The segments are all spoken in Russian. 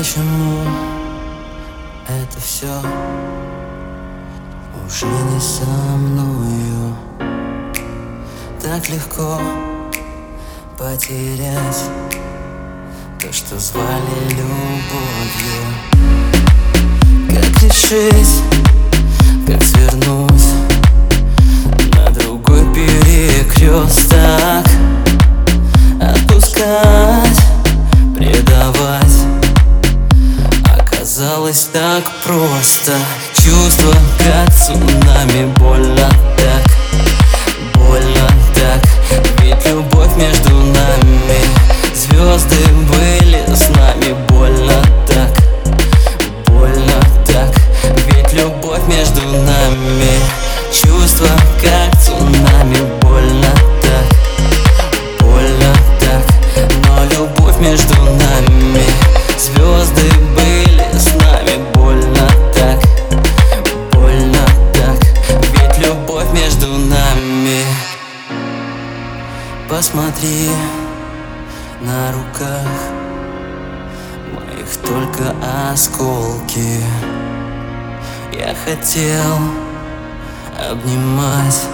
Почему это все уже не со мною? Так легко потерять То, что звали любовью. Как решить, как свернуть На другой перекресток Оказалось так просто. Чувство, как цунами, больно так. Больно так, ведь любовь между нами. Звезды были с нами, больно так. Больно так, ведь любовь между нами. Чувство, как цунами, больно так. Больно так, но любовь между нами. Звезды Посмотри на руках Моих только осколки. Я хотел обнимать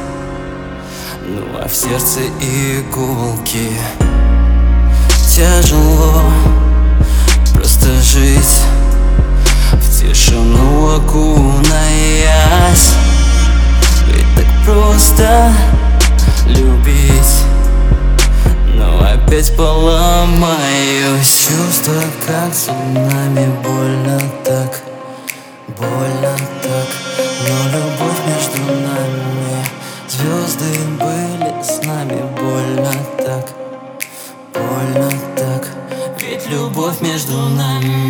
Ну а в сердце иголки Тяжело опять поломаюсь Чувство как цунами Больно так, больно так. Но любовь между нами Звезды были с нами Больно так, больно так. Ведь любовь между нами